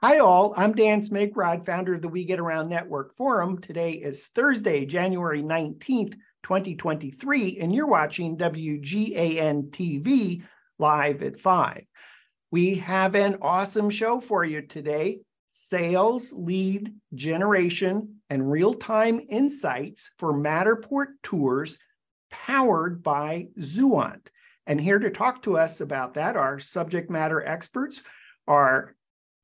Hi, all. I'm Dan Smigrod, founder of the We Get Around Network Forum. Today is Thursday, January 19th, 2023, and you're watching WGAN TV live at 5. We have an awesome show for you today sales lead generation and real time insights for Matterport tours powered by Zuant. And here to talk to us about that are subject matter experts are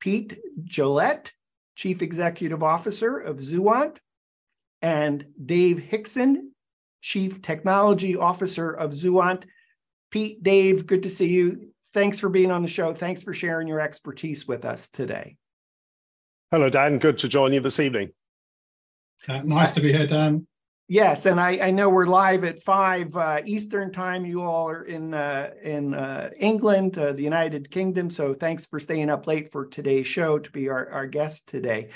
Pete Gillett, Chief Executive Officer of Zuant, and Dave Hickson, Chief Technology Officer of Zuant. Pete, Dave, good to see you. Thanks for being on the show. Thanks for sharing your expertise with us today. Hello, Dan. Good to join you this evening. Uh, nice to be here, Dan. Yes, and I, I know we're live at five uh, Eastern time. You all are in uh, in uh, England, uh, the United Kingdom. So thanks for staying up late for today's show to be our, our guest today,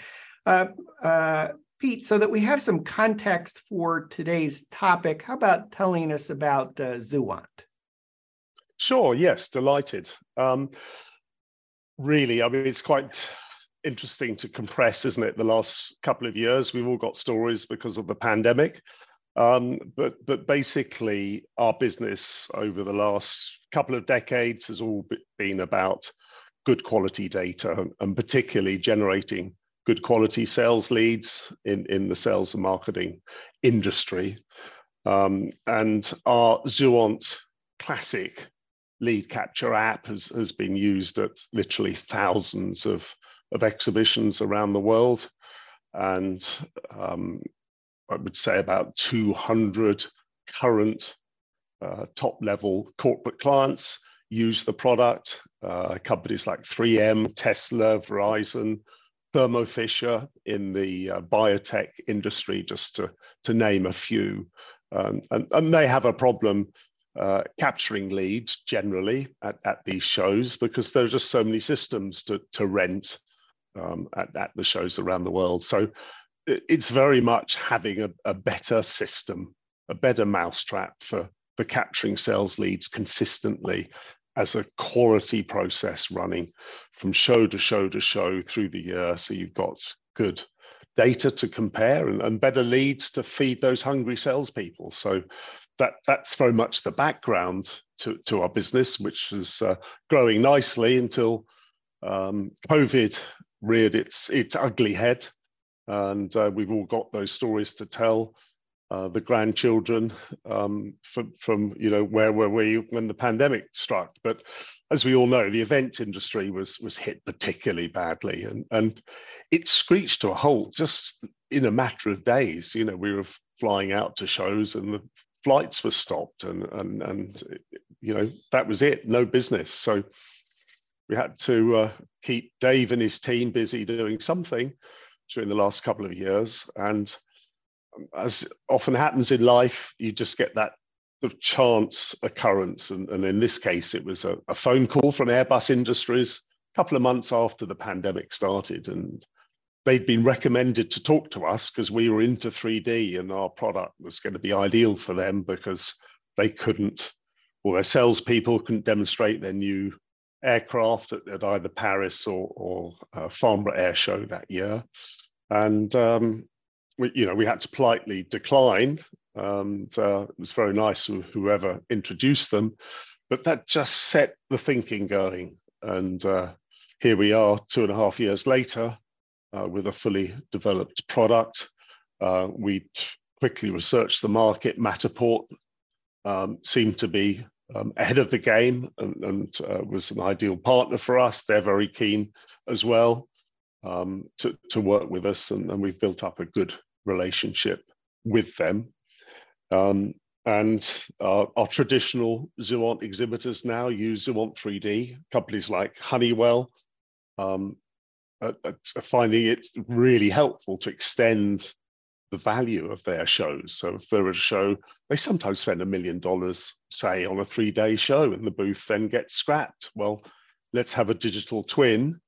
uh, uh, Pete. So that we have some context for today's topic, how about telling us about Zuant? Sure. Yes, delighted. Um, really, I mean, it's quite interesting to compress, isn't it? The last couple of years, we've all got stories because of the pandemic. Um, but but basically, our business over the last couple of decades has all been about good quality data and particularly generating good quality sales leads in, in the sales and marketing industry. Um, and our Zuant Classic lead capture app has, has been used at literally thousands of of exhibitions around the world. And um, I would say about 200 current uh, top level corporate clients use the product. Uh, companies like 3M, Tesla, Verizon, Thermo Fisher in the uh, biotech industry, just to, to name a few. Um, and, and they have a problem uh, capturing leads generally at, at these shows because there are just so many systems to, to rent um, at, at, the shows around the world. So it's very much having a, a better system, a better mousetrap for, for capturing sales leads consistently as a quality process running from show to show to show through the year. So you've got good data to compare and, and better leads to feed those hungry salespeople. So that that's very much the background to, to our business, which is uh, growing nicely until um, COVID reared its its ugly head, and uh, we've all got those stories to tell. Uh, the grandchildren um, from, from you know where were we when the pandemic struck? But as we all know, the event industry was was hit particularly badly, and and it screeched to a halt just in a matter of days. You know, we were flying out to shows, and the flights were stopped, and and and you know that was it, no business. So we had to uh, keep Dave and his team busy doing something during the last couple of years. And as often happens in life, you just get that sort of chance occurrence. And, and in this case, it was a, a, phone call from Airbus Industries a couple of months after the pandemic started. And they'd been recommended to talk to us because we were into 3D and our product was going to be ideal for them because they couldn't, or their salespeople couldn't demonstrate their new aircraft at, at either Paris or, or uh, Farnborough Air Show that year. And, um, we, you know, we had to politely decline. And uh, it was very nice whoever introduced them. But that just set the thinking going. And uh, here we are two and a half years later uh, with a fully developed product. Uh, we quickly researched the market. Matterport um, seemed to be um, ahead of the game and, and uh, was an ideal partner for us. They're very keen as well um, to, to work with us, and, and, we've built up a good relationship with them. Um, and our, our, traditional Zuant exhibitors now use Zuant 3D. Companies like Honeywell um, are finding it really helpful to extend the value of their shows. So if they're a show, they sometimes spend a million dollars, say, on a three-day show, and the booth then gets scrapped. Well, let's have a digital twin,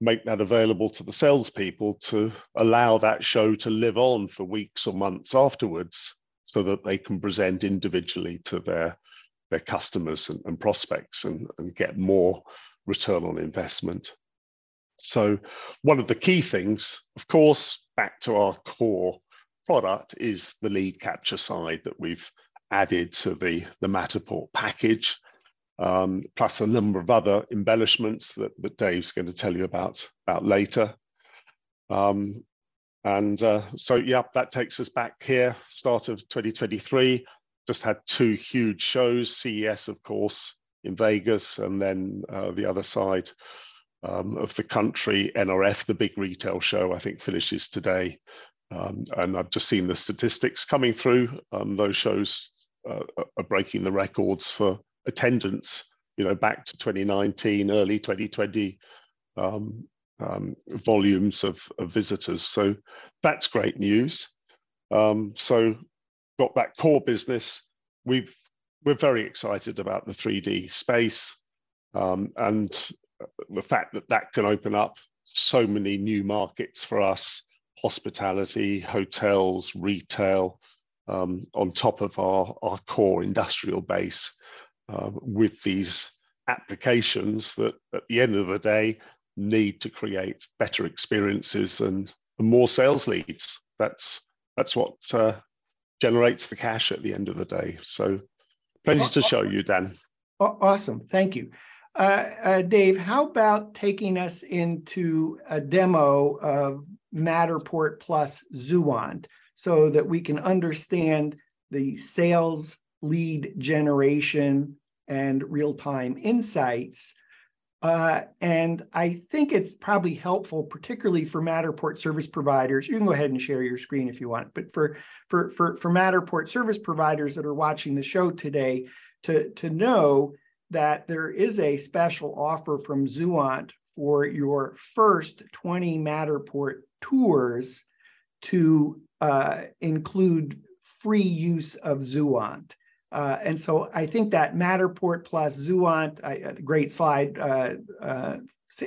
make that available to the salespeople to allow that show to live on for weeks or months afterwards, so that they can present individually to their their customers and, and prospects and, and get more return on investment. So one of the key things, of course, back to our core product is the lead capture side that we've added to the, the Matterport package, um, plus a number of other embellishments that, that Dave's going to tell you about, about later. Um, and uh, so, yeah, that takes us back here, start of 2023. Just had two huge shows, CES, of course, in Vegas, and then uh, the other side um, of the country, NRF, the big retail show, I think finishes today. Um, and I've just seen the statistics coming through. Um, those shows uh, are breaking the records for attendance, you know, back to 2019, early 2020 um, um, volumes of, of, visitors. So that's great news. Um, so got that core business. We've we're very excited about the 3D space um, and the fact that that can open up so many new markets for us hospitality, hotels, retail, um, on top of our, our core industrial base uh, with these applications that at the end of the day need to create better experiences and, and more sales leads. That's that's what uh, generates the cash at the end of the day. So plenty to show you, Dan. Awesome, thank you. Uh, uh, Dave, how about taking us into a demo of Matterport plus Zuant so that we can understand the sales lead generation and real-time insights. Uh, and I think it's probably helpful, particularly for Matterport service providers. You can go ahead and share your screen if you want, but for for for for Matterport service providers that are watching the show today, to to know that there is a special offer from Zuant for your first 20 Matterport tours to uh, include free use of Zuant. Uh, and so I think that Matterport plus Zuant, uh, great slide, uh, uh,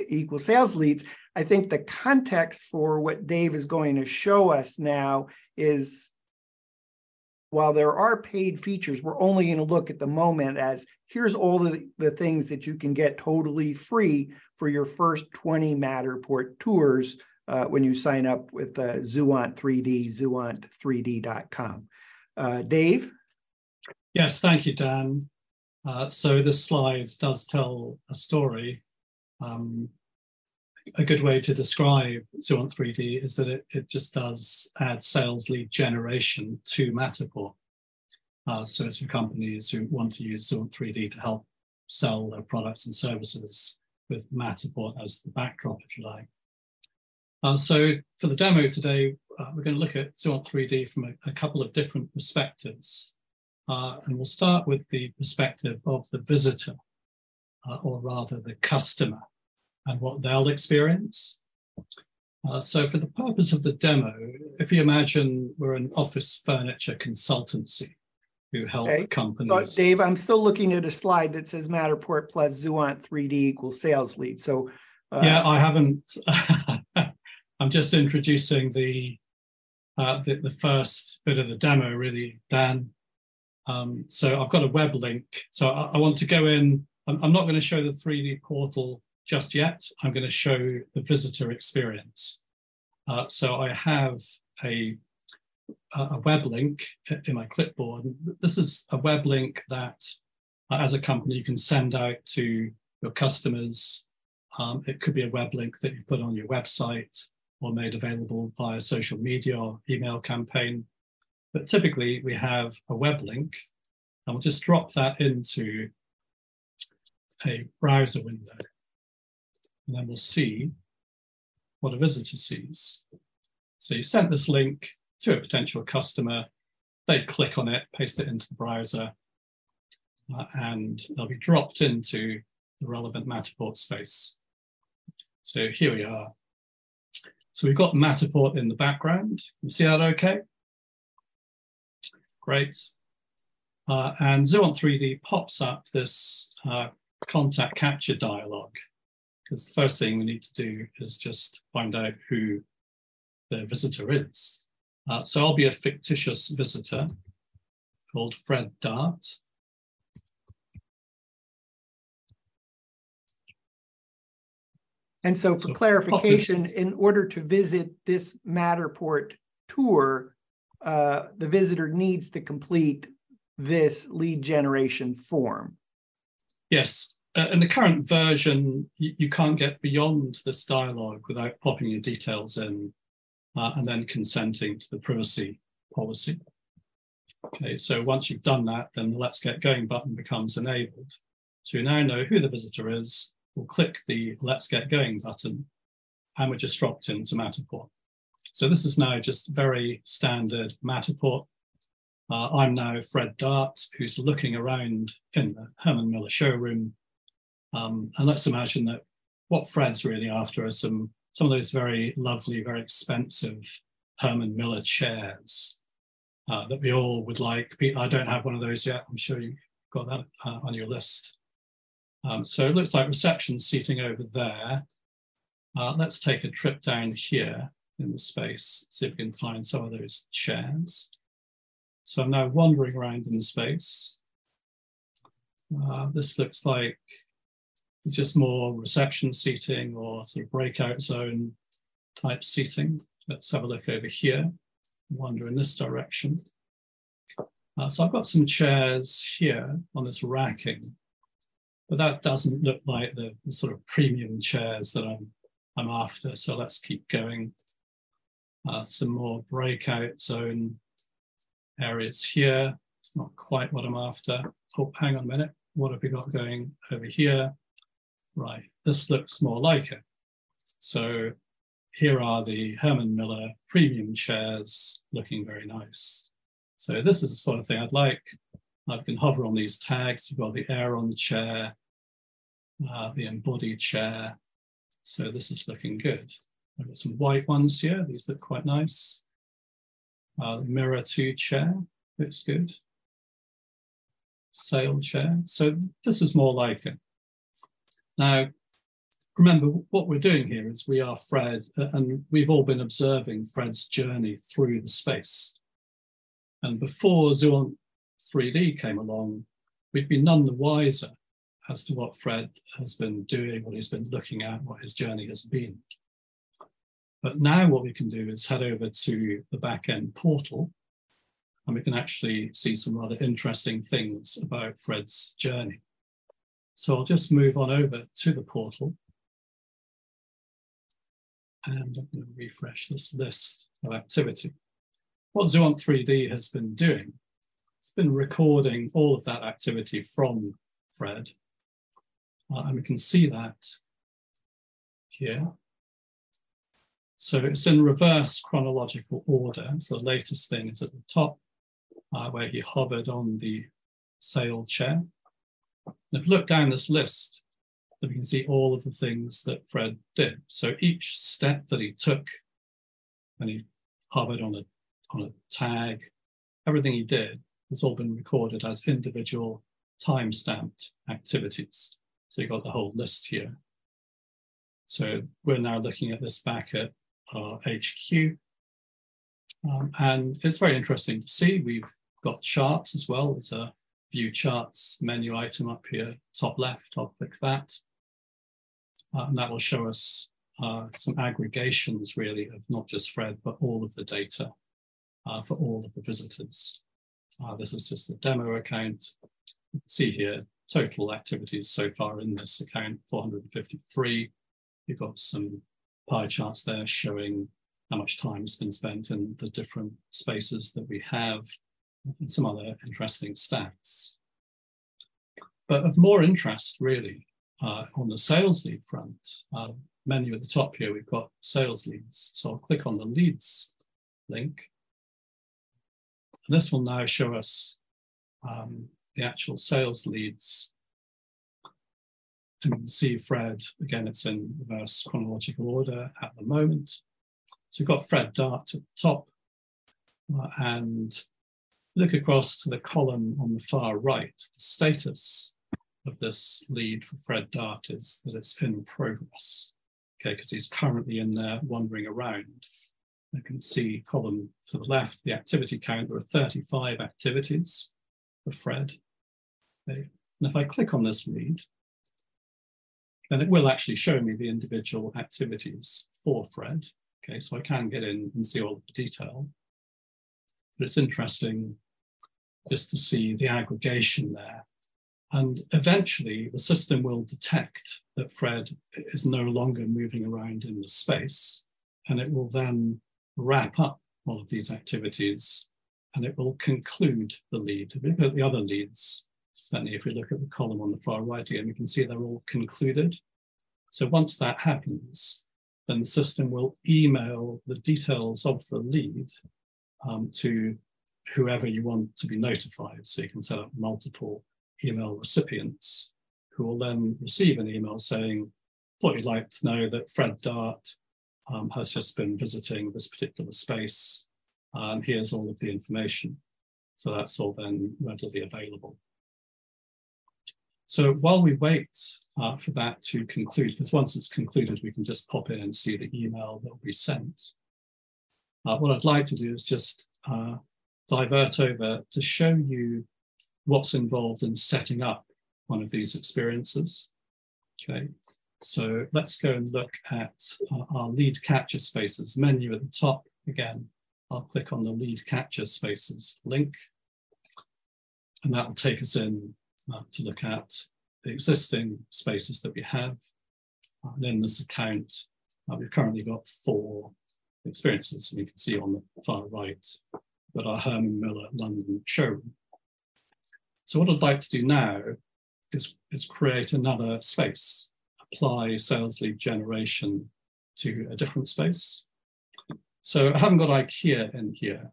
equal sales leads. I think the context for what Dave is going to show us now is while there are paid features, we're only going to look at the moment as here's all the, the things that you can get totally free for your first 20 Matterport tours uh, when you sign up with uh, Zuant 3D, zuant3d.com. Uh, Dave? Yes, thank you, Dan. Uh, so this slide does tell a story. Um, a good way to describe Zuant 3D is that it, it just does add sales lead generation to Matterport. Uh, so it's for companies who want to use Zuant 3D to help sell their products and services with Matterport as the backdrop, if you like. Uh, so for the demo today, uh, we're going to look at Zuant 3D from a, a couple of different perspectives. Uh, and we'll start with the perspective of the visitor, uh, or rather the customer, and what they'll experience. Uh, so for the purpose of the demo, if you imagine we're an office furniture consultancy who help okay. companies. Dave, I'm still looking at a slide that says Matterport plus Zuant 3D equals sales lead. So uh, yeah, I haven't I'm just introducing the, uh, the, the first bit of the demo, really, Dan. Um, so I've got a web link. So I, I want to go in. I'm, I'm, not going to show the 3D portal just yet. I'm going to show the visitor experience. Uh, so I have a, a web link in my clipboard. This is a web link that, uh, as a company, you can send out to your customers. Um, it could be a web link that you put on your website or made available via social media or email campaign. But typically we have a web link and we'll just drop that into a browser window. And then we'll see what a visitor sees. So you sent this link to a potential customer, they click on it, paste it into the browser, uh, and they'll be dropped into the relevant Matterport space. So here we are. So we've got Matterport in the background. You see that okay? Great. Uh, and Zuant 3D pops up this uh, contact capture dialog because the first thing we need to do is just find out who the visitor is. Uh, so I'll be a fictitious visitor called Fred Dart. And so for so clarification, in order to visit this Matterport tour, uh, the visitor needs to complete this lead generation form. Yes. Uh, in the current version, you, you, can't get beyond this dialogue without popping your details in uh, and then consenting to the privacy policy. Okay, so once you've done that, then the Let's Get Going button becomes enabled. So you now know who the visitor is. We'll click the Let's Get Going button and we're just dropped into Matterport. So this is now just very standard Matterport. Uh, I'm now Fred Dart, who's looking around in the Herman Miller showroom. Um, and let's imagine that what Fred's really after are some, some of those very lovely, very expensive Herman Miller chairs uh, that we all would like. I don't have one of those yet. I'm sure you've got that uh, on your list. Um, so it looks like reception seating over there. Uh, let's take a trip down here in the space, see if we can find some of those chairs. So I'm now wandering around in the space. Uh, this looks like it's just more reception seating or sort of breakout zone type seating. Let's have a look over here wander in this direction. Uh, so I've got some chairs here on this racking, but that doesn't look like the, sort of premium chairs that I'm, I'm after. So let's keep going. Uh, some more breakout zone areas here. It's not quite what I'm after. Oh, hang on a minute. What have we got going over here? Right, this looks more like it. So here are the Herman Miller premium chairs looking very nice. So this is the sort of thing I'd like. I can hover on these tags. We've got the Aeron the chair, uh, the embodied chair. So this is looking good. I've got some white ones here. These look quite nice. Uh, Mirra 2 chair looks good. Sayl chair. So this is more like it. Now, remember what we're doing here is we are Fred, uh, and we've all been observing Fred's journey through the space. And before Zuant 3D came along, we'd be none the wiser as to what Fred has been doing, what he's been looking at, what his journey has been. But now what we can do is head over to the backend portal and we can actually see some rather interesting things about Fred's journey. So I'll just move on over to the portal and I'm going to refresh this list of activity. What Zuant 3D has been doing, it's been recording all of that activity from Fred. Uh, and we can see that here. So it's in reverse chronological order. So the latest thing is at the top, uh, where he hovered on the Sayl chair. And if you look down this list, and we can see all of the things that Fred did. So each step that he took when he hovered on a, on a tag, everything he did has all been recorded as individual time-stamped activities. So you've got the whole list here. So we're now looking at this back at our HQ. Um, and it's very interesting to see. We've got charts as well. There's a view charts menu item up here, top left. I'll click that. Uh, and that will show us uh, some aggregations really of not just Fred, but all of the data uh, for all of the visitors. Uh, this is just the demo account. See here, total activities so far in this account, 453. You've got some pie charts there showing how much time has been spent in the different spaces that we have and some other interesting stats. But of more interest, really, uh, on the sales lead front, uh, menu at the top here, we've got sales leads. So I'll click on the leads link. And this will now show us um, the actual sales leads. And you can see Fred, again, it's in reverse chronological order at the moment. So we've got Fred Dart at the top uh, and look across to the column on the far right, the status of this lead for Fred Dart is that it's in progress. Okay, because he's currently in there wandering around. You can see column to the left, the activity count, there are 35 activities for Fred. Okay. And if I click on this lead, then it will actually show me the individual activities for Fred. Okay, so I can get in and see all the detail. But it's interesting just to see the aggregation there. And eventually the system will detect that Fred is no longer moving around in the space, and it will then wrap up all of these activities and it will conclude the lead. The other leads, certainly if we look at the column on the far right again, we can see they're all concluded. So once that happens, then the system will email the details of the lead um, to whoever you want to be notified. So you can set up multiple email recipients who will then receive an email saying, thought you'd like to know that Fred Dart um, has just been visiting this particular space and here's all of the information. So that's all then readily available. So while we wait uh, for that to conclude, because once it's concluded, we can just pop in and see the email that will be sent. Uh, what I'd like to do is just uh, divert over to show you what's involved in setting up one of these experiences. Okay, so let's go and look at uh, our lead capture spaces menu at the top again. I'll click on the lead capture spaces link, and that will take us in uh, to look at the existing spaces that we have. And in this account, uh, we've currently got four experiences, and you can see on the far right that our Herman Miller London showroom. So what I'd like to do now is, is create another space, apply sales lead generation to a different space. So I haven't got IKEA in here.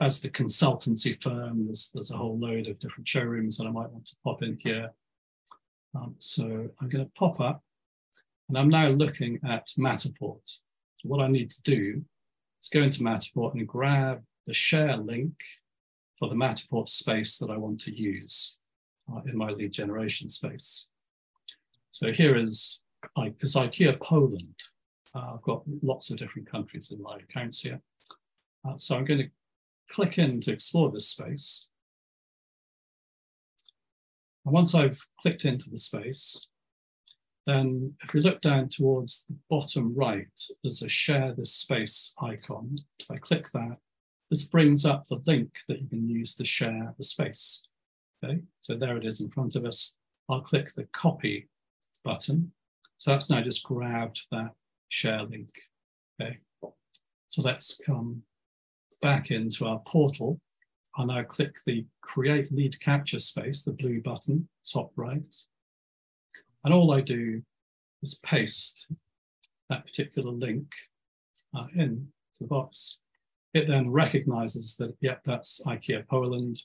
As the consultancy firm, there's, there's a whole load of different showrooms that I might want to pop in here. Um, so I'm going to pop up and I'm now looking at Matterport. So what I need to do is go into Matterport and grab the share link for the Matterport space that I want to use uh, in my lead generation space. So here is, is IKEA Poland. Uh, I've got lots of different countries in my accounts here. Uh, so I'm going to click in to explore this space. And once I've clicked into the space, then if we look down towards the bottom right, there's a share this space icon. If I click that, this brings up the link that you can use to share the space. Okay, so there it is in front of us. I'll click the copy button. So that's now just grabbed that share link. Okay, so let's come back into our portal. and now click the create lead capture space, the blue button, top right. And all I do is paste that particular link uh, in the box. It then recognizes that, yep, that's IKEA Poland.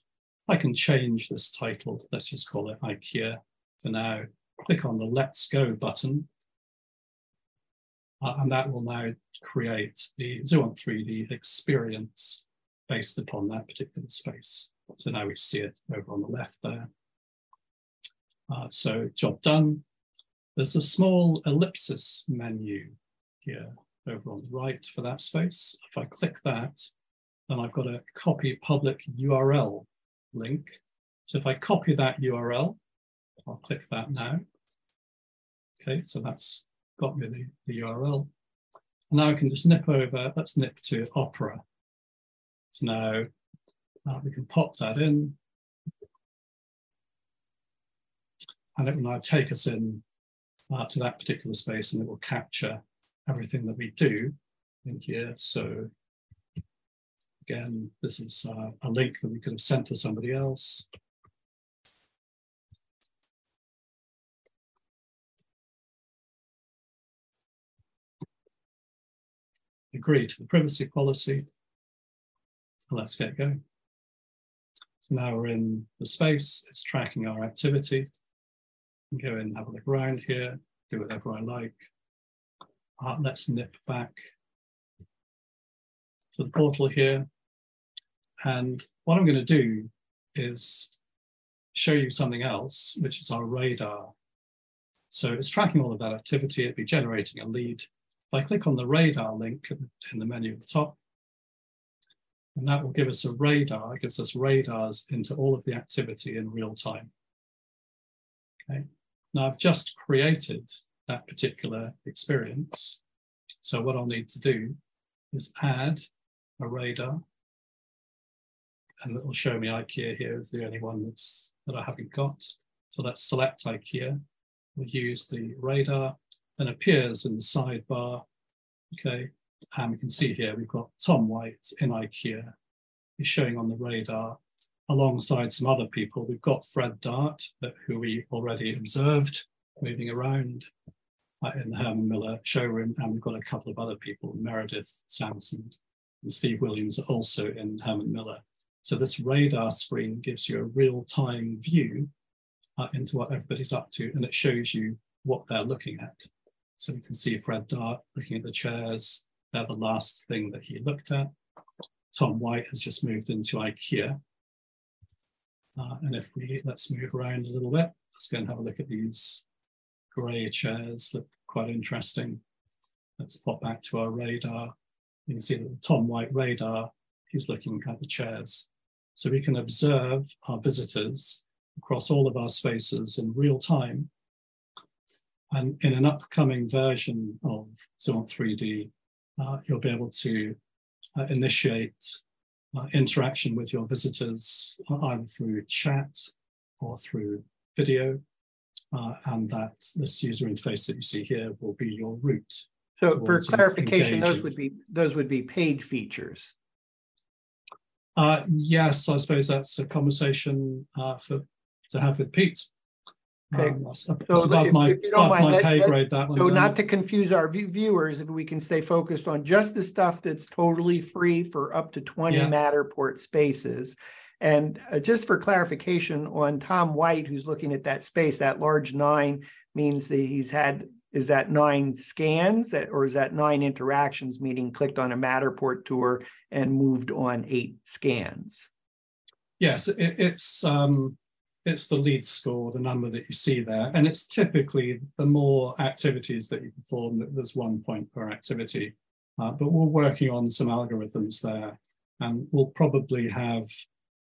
I can change this title. Let's just call it IKEA for now. Click on the Let's Go button uh, and that will now create the Zuant 3D experience based upon that particular space. So now we see it over on the left there. Uh, so job done. There's a small ellipsis menu here over on the right for that space. If I click that, then I've got a copy public URL link. So if I copy that URL, I'll click that now. Okay, so that's got me the, the URL. And now I can just nip over, let's nip to Opera. So now uh, we can pop that in. And it will now take us in uh, to that particular space and it will capture everything that we do in here. So again, this is uh, a link that we could have sent to somebody else. Agree to the privacy policy. Let's get going. So now we're in the space, it's tracking our activity. Go in have a look around here, do whatever I like. Uh, let's nip back to the portal here. And what I'm going to do is show you something else, which is our radar. So it's tracking all of that activity. It'd be generating a lead I click on the radar link in the menu at the top, and that will give us a radar, it gives us radars into all of the activity in real time. Okay. Now I've just created that particular experience. So what I'll need to do is add a radar. And it will show me IKEA here is the only one that's that I haven't got. So let's select IKEA. We'll use the radar and appears in the sidebar. Okay, and we can see here we've got Tom White in IKEA. He's showing on the radar alongside some other people. We've got Fred Dart, who we already observed moving around uh, in the Herman Miller showroom, and we've got a couple of other people, Meredith Sampson and Steve Williams, also in Herman Miller. So this radar screen gives you a real-time view uh, into what everybody's up to, and it shows you what they're looking at. So we can see Fred Dart looking at the chairs. They're the last thing that he looked at. Tom White has just moved into IKEA. Uh, and if we, let's move around a little bit, let's go and have a look at these gray chairs, look quite interesting. Let's pop back to our radar. You can see that the Tom White radar, he's looking at the chairs. So we can observe our visitors across all of our spaces in real time. And in an upcoming version of Zuant 3D, uh, you'll be able to uh, initiate uh, interaction with your visitors either through chat or through video. Uh, and that this user interface that you see here will be your route. So for clarification, those would be those would be page features. Uh, yes, I suppose that's a conversation uh, for to have with Pete. Okay. Um, so above if, my, if above mind, my pay grade, that So not to confuse our viewers, if we can stay focused on just the stuff that's totally free for up to twenty yeah. Matterport spaces. And uh, just for clarification on Tom White, who's looking at that space, that large nine means that he's had, is that nine scans that, or is that nine interactions, meaning clicked on a Matterport tour and moved on eight scans? Yes, it, it's, um, it's the lead score, the number that you see there. And it's typically the more activities that you perform, there's one point per activity. Uh, but we're working on some algorithms there. And we'll probably have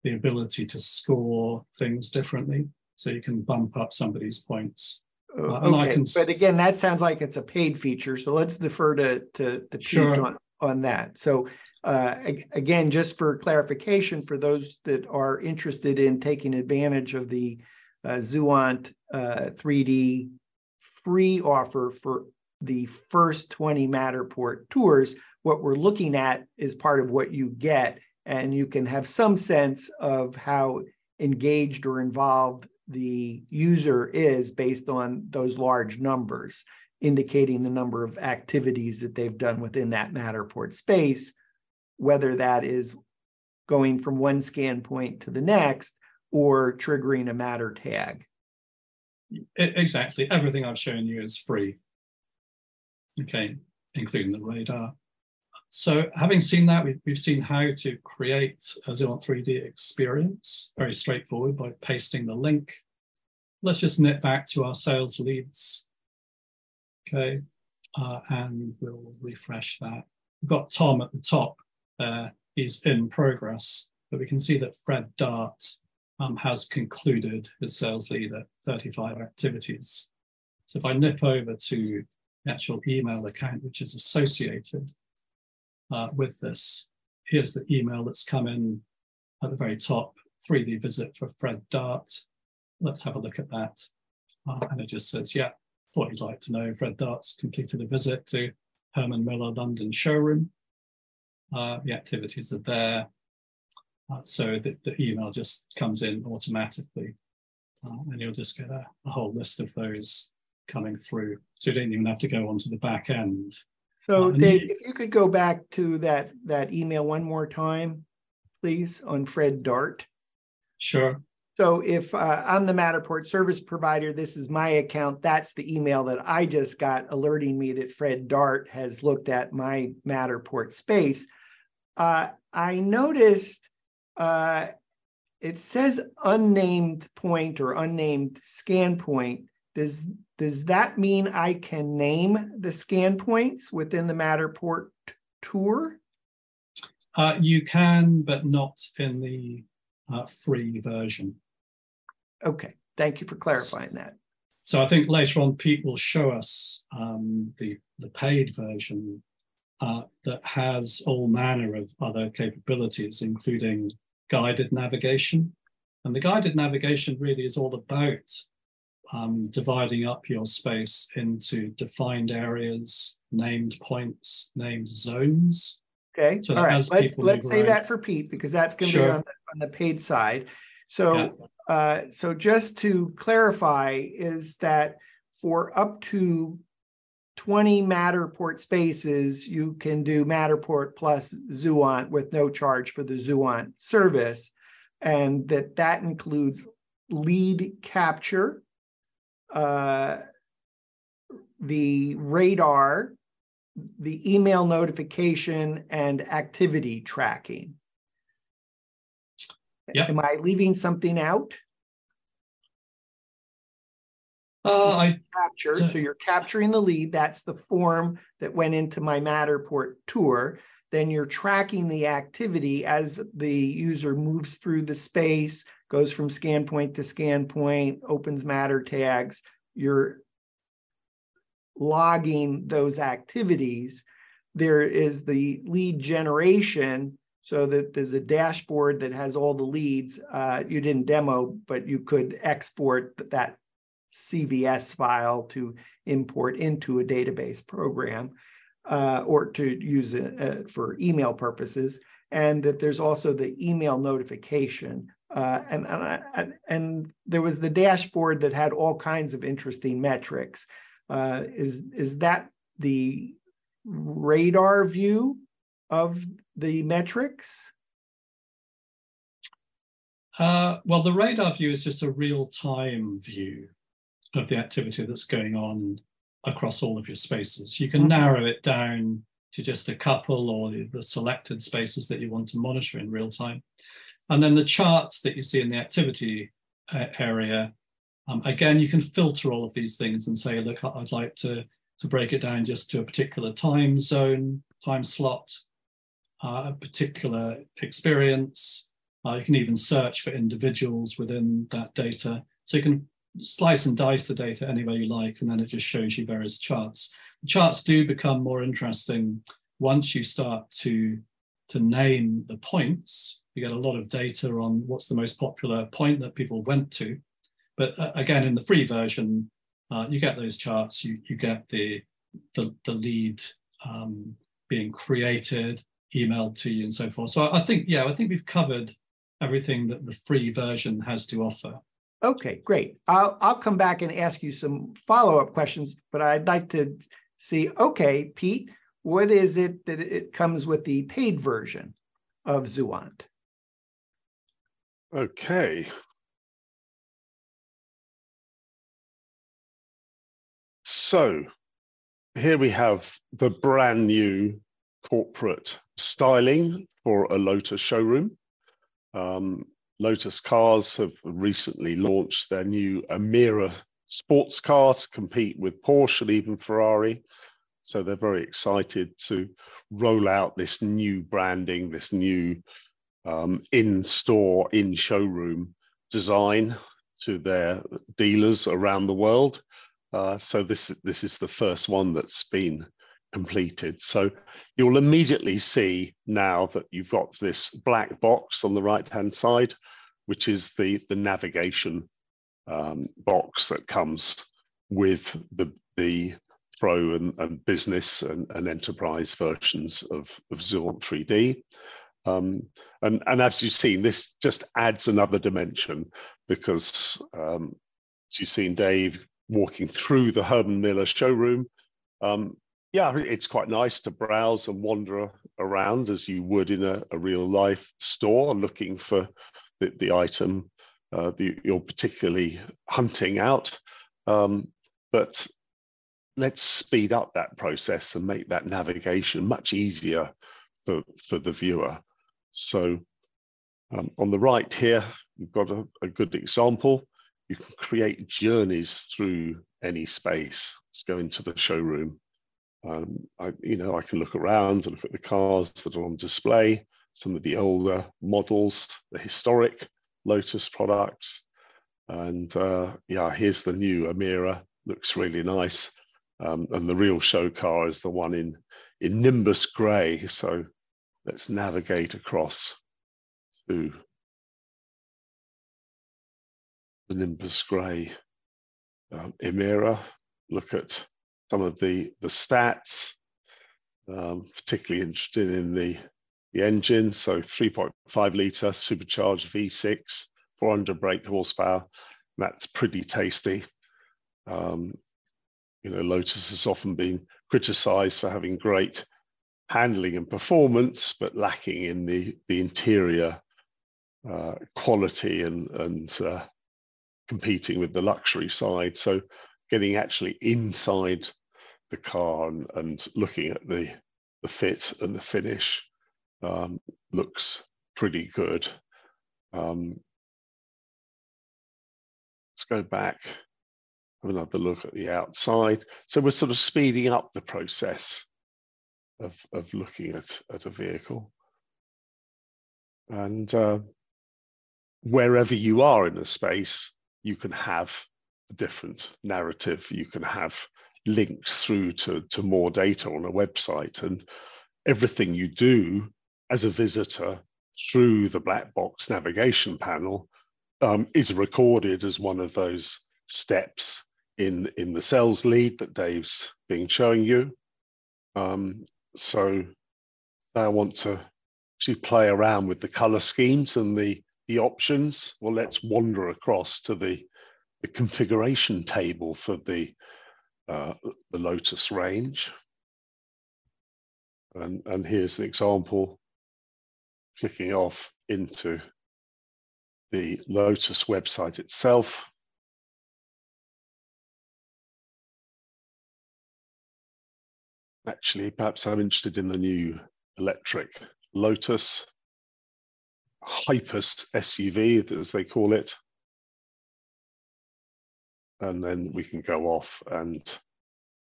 the ability to score things differently. So you can bump up somebody's points. Uh, okay, can... but again, that sounds like it's a paid feature. So let's defer to to, to Pete on, on that. So uh, again, just for clarification, for those that are interested in taking advantage of the uh, uh, 3D free offer for the first 20 Matterport tours, what we're looking at is part of what you get, and you can have some sense of how engaged or involved the user is based on those large numbers, indicating the number of activities that they've done within that Matterport space whether that is going from one scan point to the next or triggering a Mattertag. Exactly. Everything I've shown you is free. Okay, including the radar. So having seen that, we've, seen how to create a Zuant 3D experience, very straightforward by pasting the link. Let's just knit back to our sales leads. Okay, uh, and we'll refresh that. We've got Tom at the top uh, is in progress, but we can see that Fred Dart um, has concluded his sales lead at 35 activities. So if I nip over to the actual email account, which is associated uh, with this, here's the email that's come in at the very top, 3D visit for Fred Dart. Let's have a look at that. Uh, and it just says, yeah, thought you'd like to know Fred Dart's completed a visit to Herman Miller London showroom uh, the activities are there. Uh, so the, the, email just comes in automatically uh, and you'll just get a, a, whole list of those coming through. So you don't even have to go onto the back end. So uh, Dave, you, if you could go back to that, that email one more time, please, on Fred Dart. Sure. So if uh, I'm the Matterport service provider, this is my account. That's the email that I just got alerting me that Fred Dart has looked at my Matterport space uh, I noticed uh, it says unnamed point or unnamed scan point. Does does that mean I can name the scan points within the Matterport tour? Uh, you can, but not in the uh, free version. Okay, thank you for clarifying that. so I think later on Pete will show us um, the, the paid version uh, that has all manner of other capabilities, including guided navigation. And the guided navigation really is all about um, dividing up your space into defined areas, named points, named zones. Okay, so all right. Let, let's say that for Pete because that's going to sure. be on the, on the, paid side. So, yeah. uh, so just to clarify, is that for up to 20 Matterport spaces, you can do Matterport plus Zuant with no charge for the Zuant service. And that that includes lead capture, uh, the radar, the email notification, and activity tracking. Yep. Am I leaving something out? Uh, I capture. So, so you're capturing the lead. That's the form that went into my Matterport tour. Then you're tracking the activity as the user moves through the space, goes from scan point to scan point, opens Mattertags. You're logging those activities. There is the lead generation so that there's a dashboard that has all the leads. Uh, you didn't demo, but you could export that CVS file to import into a database program uh, or to use it uh, for email purposes. And that there's also the email notification. Uh, and, and, and, there was the dashboard that had all kinds of interesting metrics. Uh, is, is that the radar view of the metrics? Uh, well, the radar view is just a real time view of the activity that's going on across all of your spaces. You can mm-hmm. narrow it down to just a couple or the selected spaces that you want to monitor in real time. And then the charts that you see in the activity uh, area, um, again, you can filter all of these things and say, look, I'd like to, to break it down just to a particular time zone, time slot, uh, a particular experience. Uh, you can even search for individuals within that data. So you can slice and dice the data any way you like, and then it just shows you various charts. The charts do become more interesting once you start to, to name the points. You get a lot of data on what's the most popular point that people went to. But uh, again, in the free version, uh, you get those charts, you, you get the, the, the lead um, being created, emailed to you, and so forth. So I think, yeah, I think we've covered everything that the free version has to offer. Okay, great. I'll, I'll come back and ask you some follow-up questions, but I'd like to see, okay, Pete, what is it that it comes with the paid version of Zuant? Okay. So here we have the brand new corporate styling for a Lotus showroom. Um, Lotus Cars have recently launched their new Emira sports car to compete with Porsche and even Ferrari. So they're very excited to roll out this new branding, this new um, in-store, in-showroom design to their dealers around the world. Uh, so this this is the first one that's been completed. So you'll immediately see now that you've got this black box on the right-hand side, which is the, the navigation um, box that comes with the, the Pro and, and business and, and, enterprise versions of, of Zuant 3D. Um, and, and as you've seen, this just adds another dimension because um, as you've seen Dave walking through the Herman Miller showroom, um, yeah, it's quite nice to browse and wander around as you would in a, a real life store looking for the, the item uh, you're particularly hunting out. Um, but let's speed up that process and make that navigation much easier for, for the viewer. So um, on the right here, you've got a, a good example. You can create journeys through any space. Let's go into the showroom um, I, you know, I can look around and look at the cars that are on display, some of the older models, the historic Lotus products. And uh, yeah, here's the new Emira, Looks really nice. Um, and the real show car is the one in, in Nimbus Grey. So let's navigate across to the Nimbus Grey um, Emira. Look at some of the, the stats, um, particularly interested in the, the engine. So 3.5 litre supercharged V6, 400 brake horsepower. That's pretty tasty. Um, you know, Lotus has often been criticized for having great handling and performance, but lacking in the, the interior uh, quality and, and uh, competing with the luxury side. So getting actually inside the car and, and looking at the, the fit and the finish um, looks pretty good. Um, let's go back, have another look at the outside. So we're sort of speeding up the process of, of looking at, at a vehicle. And uh, wherever you are in the space, you can have a different narrative. You can have links through to, to more data on a website. And everything you do as a visitor through the black box navigation panel um, is recorded as one of those steps in, in the sales lead that Dave's been showing you. Um, so I want to actually play around with the color schemes and the, the options. Well, let's wander across to the, the configuration table for the, uh, the Lotus range. And, and here's an example, clicking off into the Lotus website itself. Actually, perhaps I'm interested in the new electric Lotus Hypus SUV, as they call it. And then we can go off and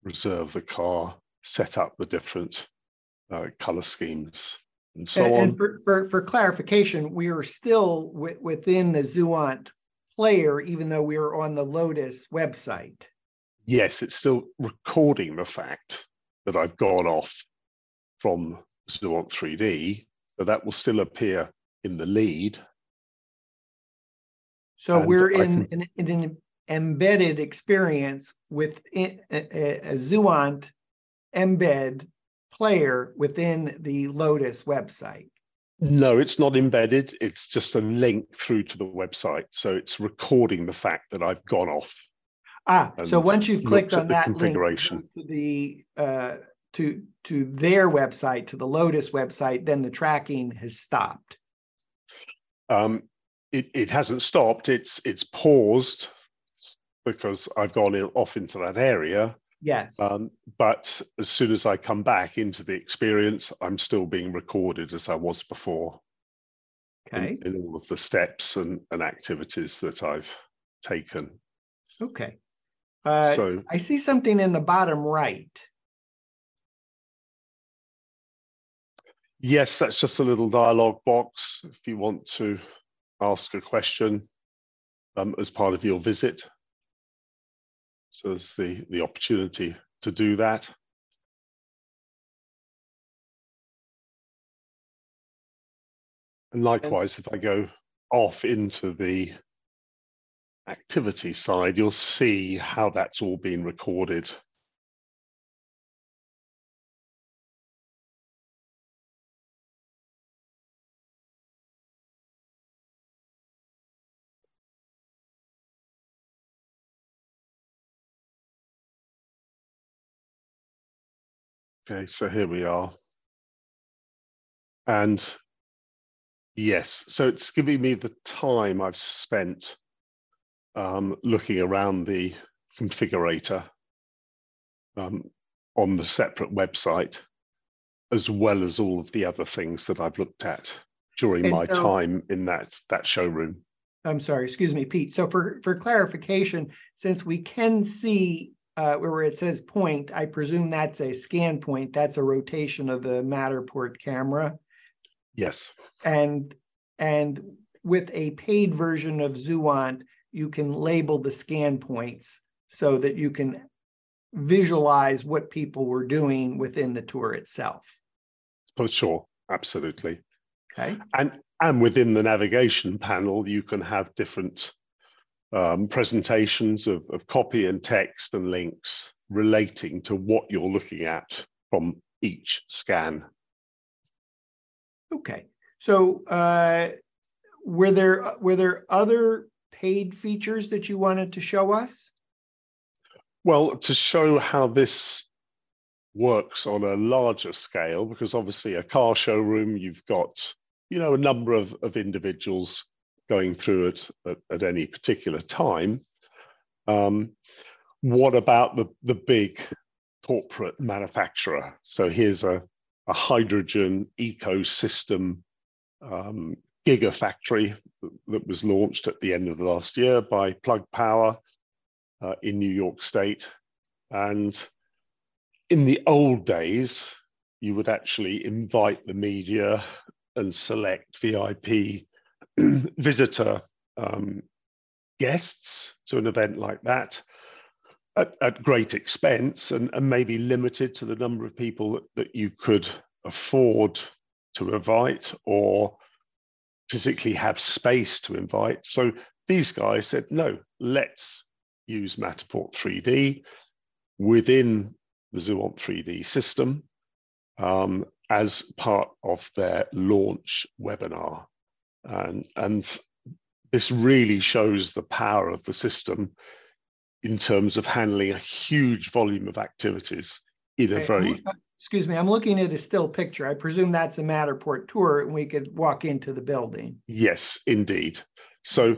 reserve the car, set up the different uh, color schemes and so and, on. And for, for, for clarification, we are still w- within the Zuant player, even though we are on the Lotus website. Yes, it's still recording the fact that I've gone off from Zuant 3D, so that will still appear in the lead. So and we're in, can... in, in, an embedded experience with a, a, embed player within the Lotus website. No, it's not embedded. It's just a link through to the website. So it's recording the fact that I've gone off. Ah, so once you've clicked on that configuration link to the uh, to to their website, to the Lotus website, then the tracking has stopped. Um, it, it hasn't stopped. It's it's paused because I've gone in, off into that area Yes. Um, but as soon as I come back into the experience, I'm still being recorded as I was before. Okay. In, in all of the steps and, and activities that I've taken. Okay. Uh, so I see something in the bottom right. Yes, that's just a little dialogue box if you want to ask a question um, as part of your visit. So there's the, the opportunity to do that. And likewise, if I go off into the activity side, you'll see how that's all been recorded Okay, so here we are. And yes, so it's giving me the time I've spent um, looking around the configurator um, on the separate website, as well as all of the other things that I've looked at during and my so, time in that, that showroom. I'm sorry, excuse me, Pete. So for, for clarification, since we can see uh, where it says point, I presume that's a scan point. That's a rotation of the Matterport camera. Yes. And and with a paid version of Zuant, you can label the scan points so that you can visualize what people were doing within the tour itself. For sure, absolutely. Okay. And and within the navigation panel, you can have different um, presentations of, of copy and text and links relating to what you're looking at from each scan. Okay. So uh, were there were there other paid features that you wanted to show us? Well, to show how this works on a larger scale, because obviously a car showroom, you've got, you know, a number of, of individuals going through it at, at any particular time. Um, what about the, the big corporate manufacturer? So here's a, a hydrogen ecosystem um, gigafactory that was launched at the end of the last year by Plug Power uh, in New York State. And in the old days, you would actually invite the media and select VIP visitor um, guests to an event like that at, at great expense and, and, maybe limited to the number of people that, that you could afford to invite or physically have space to invite. So these guys said, no, let's use Matterport 3D within the Zuant 3D system um, as part of their launch webinar. And, and this really shows the power of the system in terms of handling a huge volume of activities in a very excuse me, I'm looking at a still picture. I presume that's a Matterport tour and we could walk into the building. Yes, indeed. So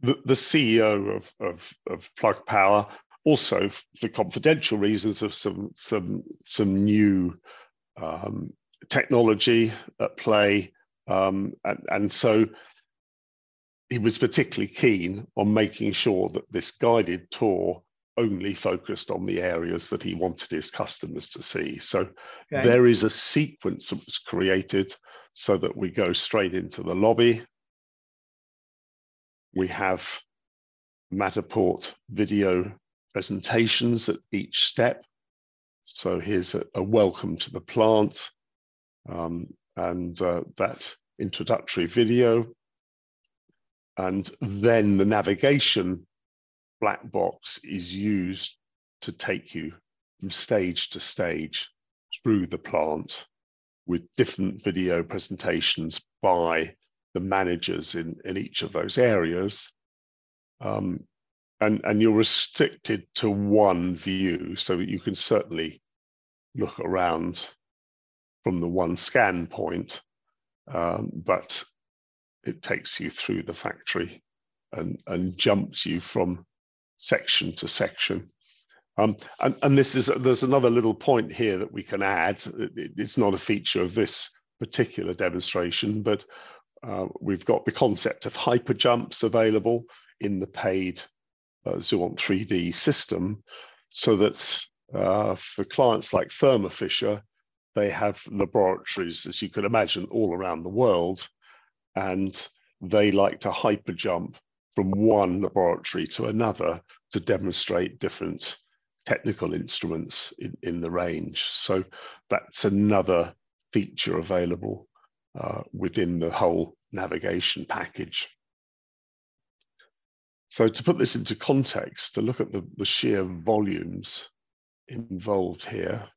the, the CEO of, of, of Plug Power also for confidential reasons of some some some new um, technology at play um, and, and so he was particularly keen on making sure that this guided tour only focused on the areas that he wanted his customers to see. So okay. there is a sequence that was created so that we go straight into the lobby. We have Matterport video presentations at each step. So here's a, a welcome to the plant um, and uh, that introductory video. And then the navigation black box is used to take you from stage to stage through the plant with different video presentations by the managers in, in each of those areas. Um, and, and you're restricted to one view, so you can certainly look around from the one scan point, um, but it takes you through the factory and, and jumps you from section to section. Um, and, and this is there's another little point here that we can add. It, it's not a feature of this particular demonstration, but uh, we've got the concept of hyper jumps available in the paid uh, Zuant 3D system, so that uh, for clients like Thermo Fisher, they have laboratories, as you can imagine, all around the world, and they like to hyper jump from one laboratory to another to demonstrate different technical instruments in, in the range. So that's another feature available uh, within the whole navigation package. So to put this into context, to look at the, the sheer volumes involved here,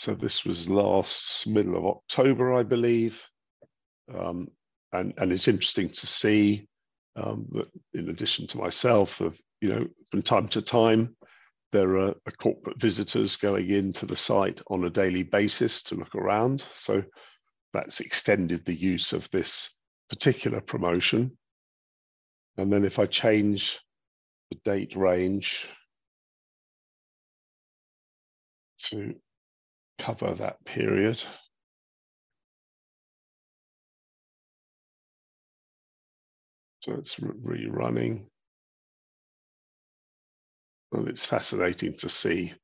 So this was last middle of October, I believe. Um, and, and it's interesting to see um, that in addition to myself, of, you know, from time to time, there are, are corporate visitors going into the site on a daily basis to look around. So that's extended the use of this particular promotion. And then if I change the date range to cover that period. So it's rerunning. Well, it's fascinating to see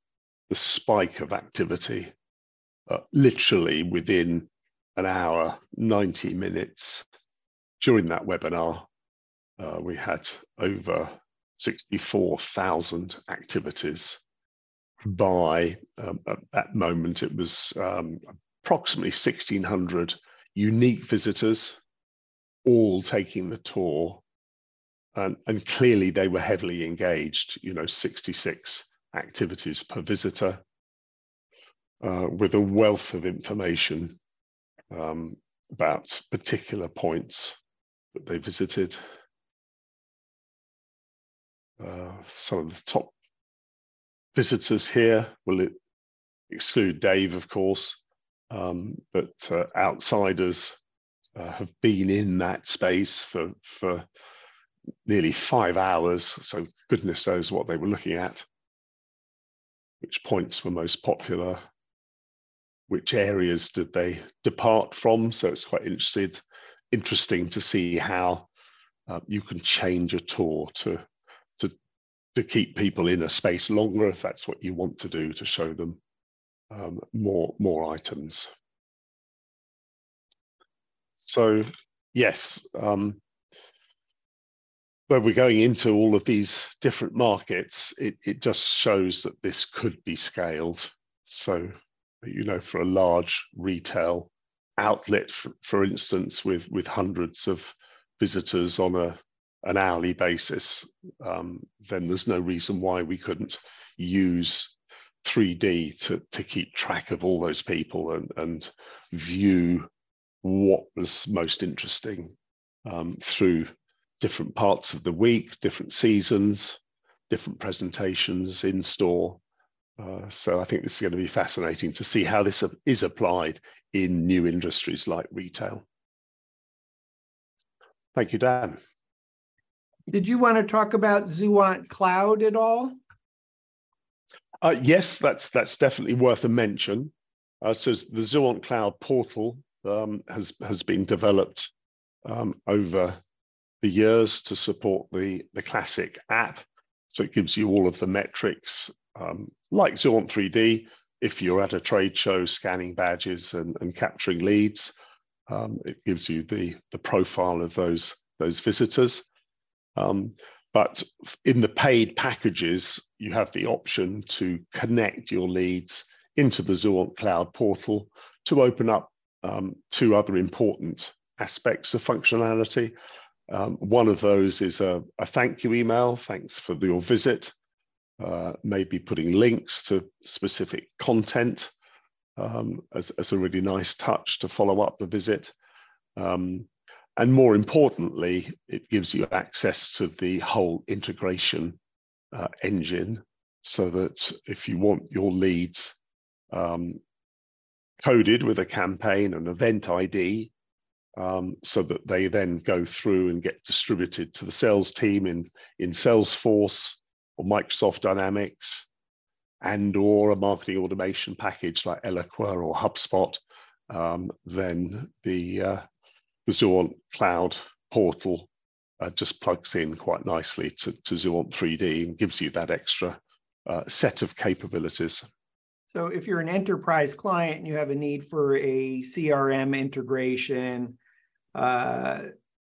the spike of activity. Uh, literally within an hour, 90 minutes during that webinar, uh, we had over 64,000 activities. By um, at that moment, it was um, approximately 1,600 unique visitors, all taking the tour. And, and clearly, they were heavily engaged, you know, 66 activities per visitor, uh, with a wealth of information um, about particular points that they visited. Uh, some of the top visitors here will exclude Dave, of course, um, but uh, outsiders uh, have been in that space for, for nearly five hours. So goodness knows what they were looking at, which points were most popular, which areas did they depart from. So it's quite interested, interesting to see how uh, you can change a tour to, to, to keep people in a space longer if that's what you want to do to show them um, more, more items. So yes, um, when we're going into all of these different markets, it, it just shows that this could be scaled. So, you know, for a large retail outlet, for, for instance, with, with hundreds of visitors on a, an hourly basis, um, then there's no reason why we couldn't use 3D to, to keep track of all those people and, and view what was most interesting um, through different parts of the week, different seasons, different presentations in store. Uh, so I think this is going to be fascinating to see how this is applied in new industries like retail. Thank you, Dan. Did you want to talk about Zuant Cloud at all? Uh, yes, that's that's definitely worth a mention. Uh, so the Zuant Cloud portal um, has has been developed um, over the years to support the the classic app. So it gives you all of the metrics um, like Zuant 3D. If you're at a trade show scanning badges and, and capturing leads, um, it gives you the the profile of those those visitors. Um, but in the paid packages, you have the option to connect your leads into the Zuant Cloud portal to open up um, two other important aspects of functionality. Um, one of those is a, a, thank you email, thanks for your visit, uh, maybe putting links to specific content um, as, as, a really nice touch to follow up the visit. Um, and more importantly, it gives you access to the whole integration uh, engine so that if you want your leads um, coded with a campaign and event ID, um, so that they then go through and get distributed to the sales team in, in Salesforce or Microsoft Dynamics and or a marketing automation package like Eloqua or HubSpot, um, then the uh, the Zuant Cloud portal uh, just plugs in quite nicely to, to Zuant 3D and gives you that extra uh, set of capabilities. So if you're an enterprise client and you have a need for a CRM integration, uh,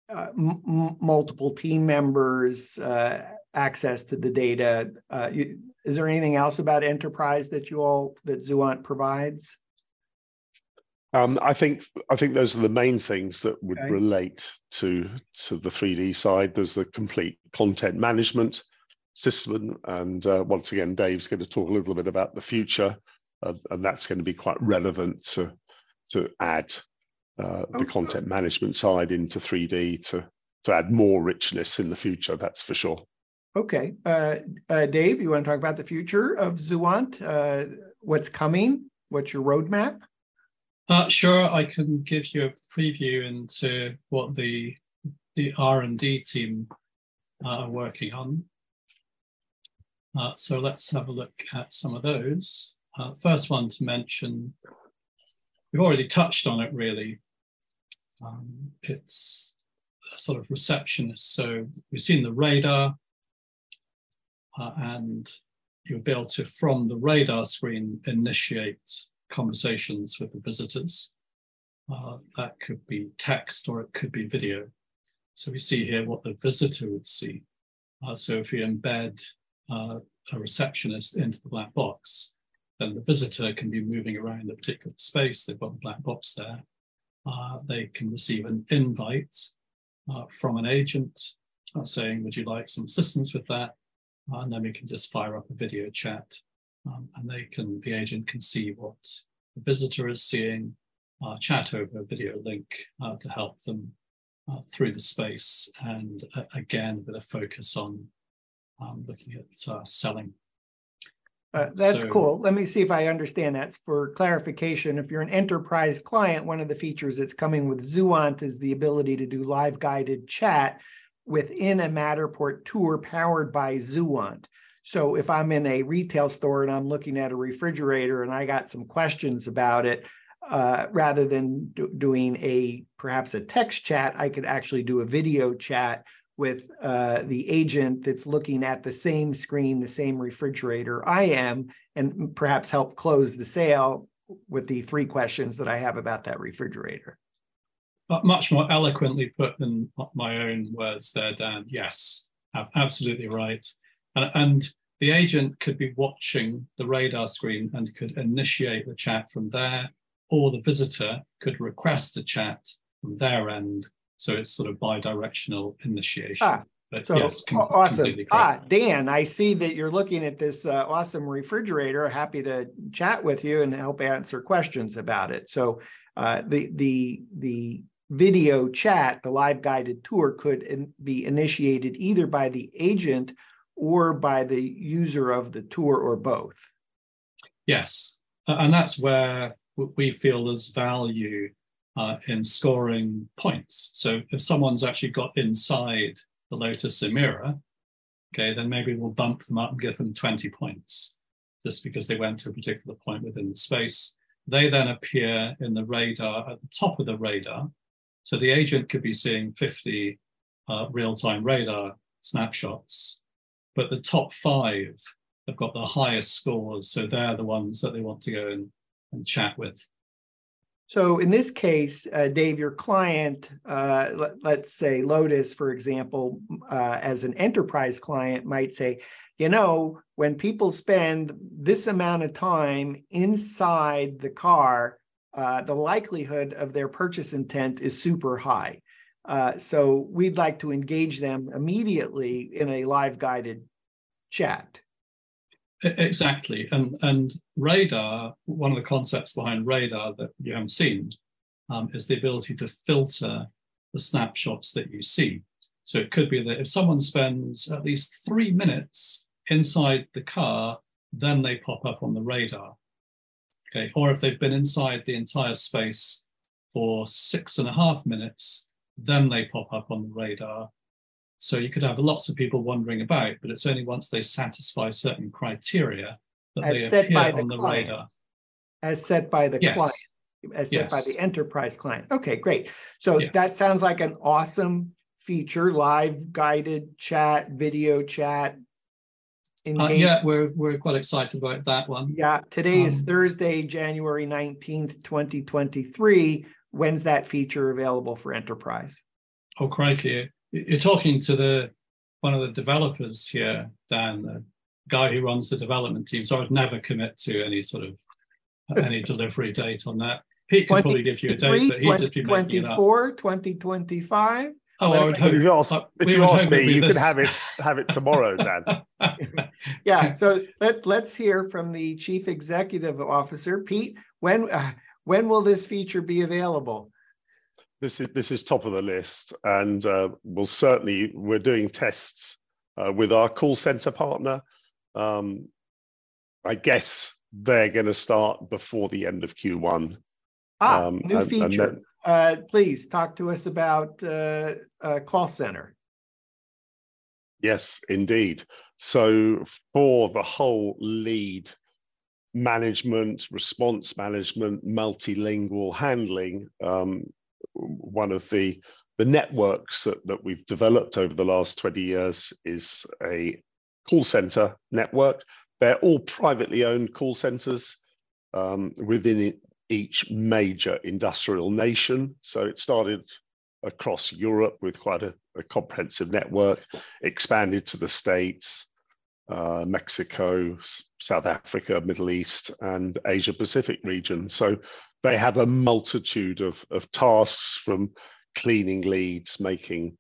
uh, m- multiple team members, uh, access to the data, uh, you, is there anything else about enterprise that you all that Zuant provides? Um, I think I think those are the main things that would okay. relate to to the 3D side. There's the complete content management system, and uh, once again, Dave's going to talk a little bit about the future, uh, and that's going to be quite relevant to to add uh, the content management side into 3D to to add more richness in the future. That's for sure. Okay, uh, uh, Dave, you want to talk about the future of Zuant? Uh, what's coming? What's your roadmap? Uh, sure, I can give you a preview into what the the R and D team uh, are working on. Uh, so let's have a look at some of those. Uh, first one to mention, we've already touched on it really. Um, it's sort of receptionist. So we've seen the radar, uh, and you'll be able to, from the radar screen, initiate conversations with the visitors. Uh, that could be text or it could be video. So we see here what the visitor would see. Uh, so if we embed uh, a receptionist into the black box, then the visitor can be moving around a particular space. They've got the black box there. Uh, they can receive an invite uh, from an agent uh, saying, would you like some assistance with that? And then we can just fire up a video chat um, and they can, the agent can see what the visitor is seeing, uh, chat over a video link uh, to help them through the space. And again, with a focus on um, looking at selling uh, that's so, cool. Let me see if I understand that. For clarification, if you're an enterprise client, one of the features that's coming with Zuant is the ability to do live guided chat within a Matterport tour powered by Zuant. So if I'm in a retail store and I'm looking at a refrigerator and I got some questions about it, uh, rather than do, doing a perhaps a text chat, I could actually do a video chat with uh, the agent that's looking at the same screen, the same refrigerator I am, and perhaps help close the sale with the three questions that I have about that refrigerator. Much more eloquently put than my own words there, Dan. Yes, absolutely right. And, and the agent could be watching the radar screen and could initiate the chat from there, or the visitor could request a chat from their end so it's sort of bi-directional initiation. Ah, but so yes, com- awesome. Ah, Dan, I see that you're looking at this uh, awesome refrigerator. Happy to chat with you and help answer questions about it. So uh, the the the video chat, the live guided tour, could in, be initiated either by the agent or by the user of the tour, or both. Yes, and that's where we feel there's value uh, in scoring points. So if someone's actually got inside the Lotus Emira, okay, then maybe we'll bump them up and give them 20 points just because they went to a particular point within the space. They then appear in the radar at the top of the radar. So the agent could be seeing 50 uh, real-time radar snapshots, but the top five have got the highest scores. So they're the ones that they want to go and, and chat with. So in this case, uh, Dave, your client, uh, let, us say Lotus, for example, uh, as an enterprise client, might say, you know, when people spend this amount of time inside the car, uh, the likelihood of their purchase intent is super high. Uh, so we'd like to engage them immediately in a live guided chat. Exactly. And, and radar, one of the concepts behind radar that you haven't seen um, is the ability to filter the snapshots that you see. So it could be that if someone spends at least three minutes inside the car, then they pop up on the radar. Okay. Or if they've been inside the entire space for six and a half minutes, then they pop up on the radar. So you could have lots of people wandering about, but it's only once they satisfy certain criteria that as they appear the on the client. radar. As set by the yes. client, as set yes. by the enterprise client. Okay, great. So yeah. that sounds like an awesome feature, live guided chat, video chat. Uh, yeah, we're we're quite excited about that one. Yeah, today um, is Thursday, January 19th, 2023. When's that feature available for enterprise? Oh, crikey you're talking to the one of the developers here, Dan, the guy who runs the development team. So I'd never commit to any sort of any delivery date on that. Pete could probably give you a date, but he'd just be 24, 2025. Oh, I would hope. If you ask, if you ask me, you this. could have it have it tomorrow, Dan. yeah. So let let's hear from the chief executive officer, Pete. When uh, when will this feature be available? this is this is top of the list, and uh, we'll certainly we're doing tests uh, with our call center partner. Um, I guess they're going to start before the end of Q1. Ah, um, new and, feature. And uh, please talk to us about uh, call center. Yes, indeed. So for the whole lead management, response management, multilingual handling, um, one of the the networks that, that we've developed over the last 20 years is a call center network they're all privately owned call centers um, within each major industrial nation. So it started across Europe with quite a, a comprehensive network, expanded to the States, uh, Mexico, South Africa, Middle East, and Asia Pacific region. So they have a multitude of, of tasks from cleaning leads, making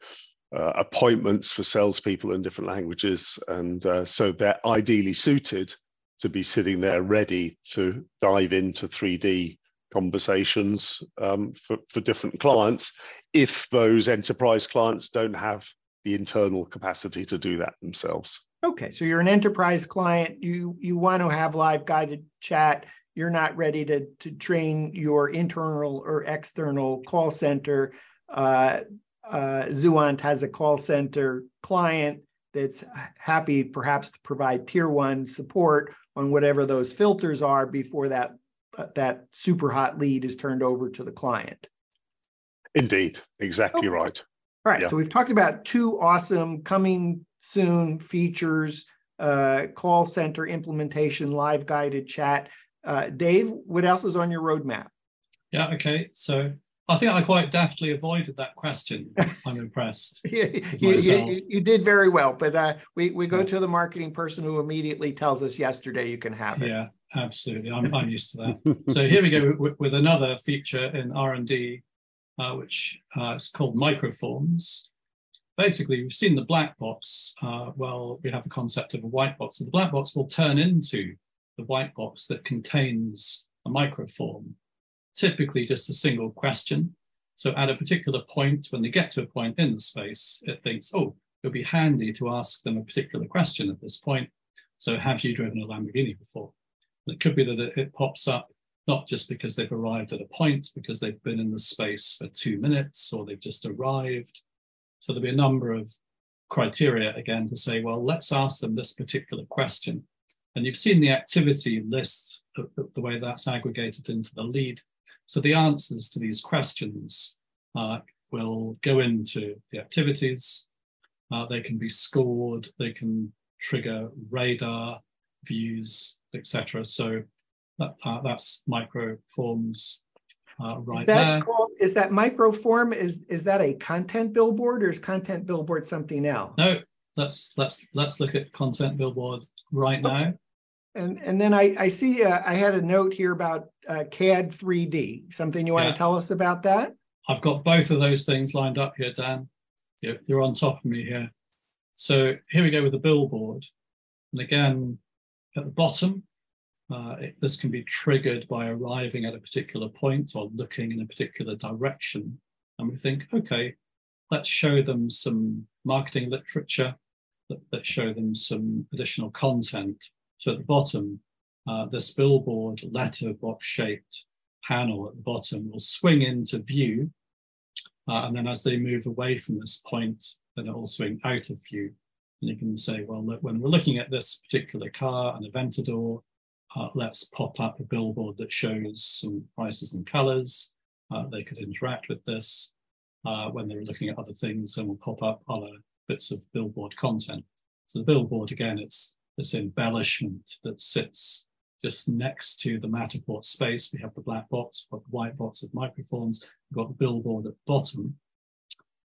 uh, appointments for salespeople in different languages. And uh, so they're ideally suited to be sitting there ready to dive into 3D conversations um, for, for different clients if those enterprise clients don't have the internal capacity to do that themselves. Okay, so you're an enterprise client. You you want to have live guided chat. You're not ready to to train your internal or external call center. Uh, uh, Zuant has a call center client that's happy perhaps to provide tier one support on whatever those filters are before that that super hot lead is turned over to the client. Indeed, exactly okay. right. All right, yeah. so we've talked about two awesome coming soon features uh, call center implementation, live guided chat. Uh, Dave, what else is on your roadmap? Yeah, okay. So I think I quite deftly avoided that question. I'm impressed. you, you, you, did very well, but uh, we, we go to the marketing person who immediately tells us yesterday you can have it. Yeah, absolutely. I'm, I'm used to that. so here we go with, with another feature in R&D, uh, which uh, is called microforms. Basically, we've seen the black box. Uh, well, we have the concept of a white box. So the black box will turn into the white box that contains a microform typically just a single question. So at a particular point, when they get to a point in the space, it thinks, oh, it would be handy to ask them a particular question at this point. So have you driven a Lamborghini before? It could be that it, pops up not just because they've arrived at a point, because they've been in the space for two minutes or they've just arrived. So there'll be a number of criteria again to say, well, let's ask them this particular question. And you've seen the activity list, the, way that's aggregated into the lead so the answers to these questions uh, will go into the activities. Uh, they can be scored. They can trigger radar views, etc. So that, uh, that's microforms uh, right is that there. Called, is that microform? Is is that a content billboard or is content billboard something else? No, let's let's let's look at content billboard right okay. now. And and then I I see uh, I had a note here about uh, CAD 3D. Something you want yeah. to tell us about that? I've got both of those things lined up here, Dan. You're, you're on top of me here. So here we go with the billboard. And again, at the bottom, uh, it, this can be triggered by arriving at a particular point or looking in a particular direction. And we think, okay, let's show them some marketing literature, let, let's show them some additional content. So at the bottom, uh, this billboard letterbox shaped panel at the bottom will swing into view. Uh, and then as they move away from this point, then it will swing out of view. And you can say, well, look, when we're looking at this particular car and Aventador, uh, let's pop up a billboard that shows some prices and colors. Uh, they could interact with this. Uh, when they're looking at other things, then we'll pop up other bits of billboard content. So the billboard, again, it's this embellishment that sits just next to the Matterport space. We have the black box, we've got the white box of microforms, we've got the billboard at the bottom.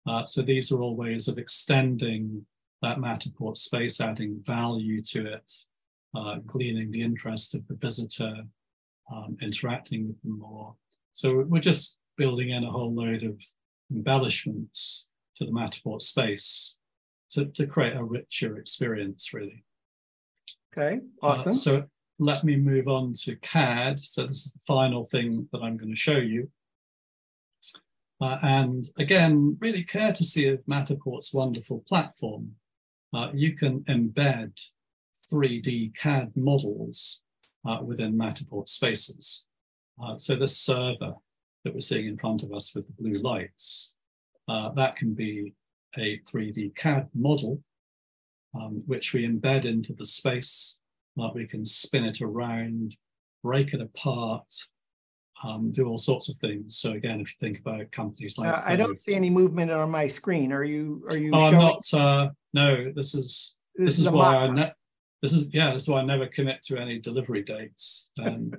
Uh, so these are all ways of extending that Matterport space, adding value to it, uh, gleaning the interest of the visitor, um, interacting with them more. So we're just building in a whole load of embellishments to the Matterport space to, to create a richer experience, really. Okay, uh, awesome. Uh, so let me move on to CAD. So this is the final thing that I'm going to show you. Uh, and again, really courtesy of Matterport's wonderful platform, uh, you can embed 3D CAD models uh, within Matterport spaces. Uh, so this server that we're seeing in front of us with the blue lights, uh, that can be a 3D CAD model, um, which we embed into the space like we can spin it around, break it apart, um, do all sorts of things. So again, if you think about companies like uh, I don't see any movement on my screen. Are you? Are you? Oh, I'm not. Uh, no, this is this, this is, is why I this is yeah, that's why I never commit to any delivery dates. And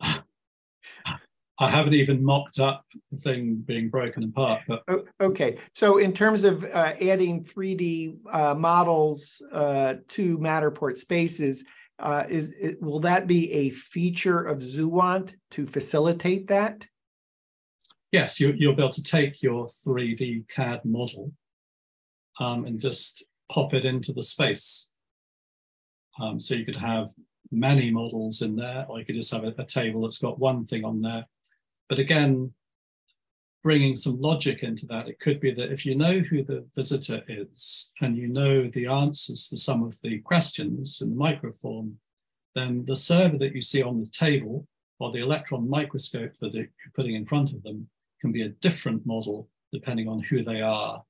I haven't even mocked up the thing being broken apart. But okay, so in terms of uh, adding 3D uh, models uh, to Matterport spaces, uh, is, is, will that be a feature of Zuant to facilitate that? Yes, you, will be able to take your 3D CAD model um, and just pop it into the space. Um, so you could have many models in there, or you could just have a, a table that's got one thing on there but again, bringing some logic into that, it could be that if you know who the visitor is and you know the answers to some of the questions in the microform, then the server that you see on the table or the electron microscope that you're putting in front of them can be a different model depending on who they are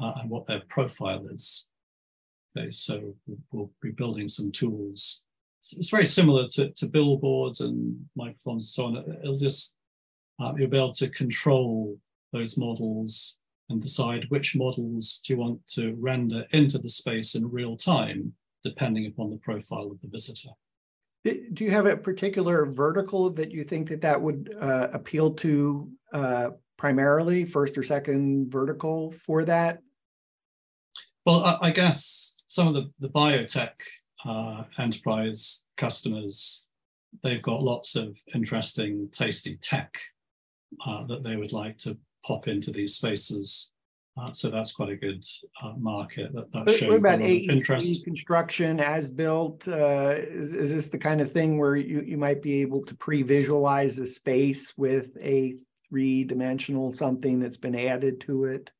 uh, and what their profile is. Okay, so we'll be building some tools. It's very similar to, to billboards and microforms and so on. It'll just um, you'll be able to control those models and decide which models do you want to render into the space in real time, depending upon the profile of the visitor. Do you have a particular vertical that you think that that would uh, appeal to uh, primarily, first or second vertical for that? Well, I, I guess some of the, the biotech uh, enterprise customers, they've got lots of interesting, tasty tech uh, that they would like to pop into these spaces. Uh, so that's quite a good uh, market that, that shows what about AEC interest. construction as built? Uh, is, is this the kind of thing where you, you might be able to pre-visualize a space with a three-dimensional something that's been added to it?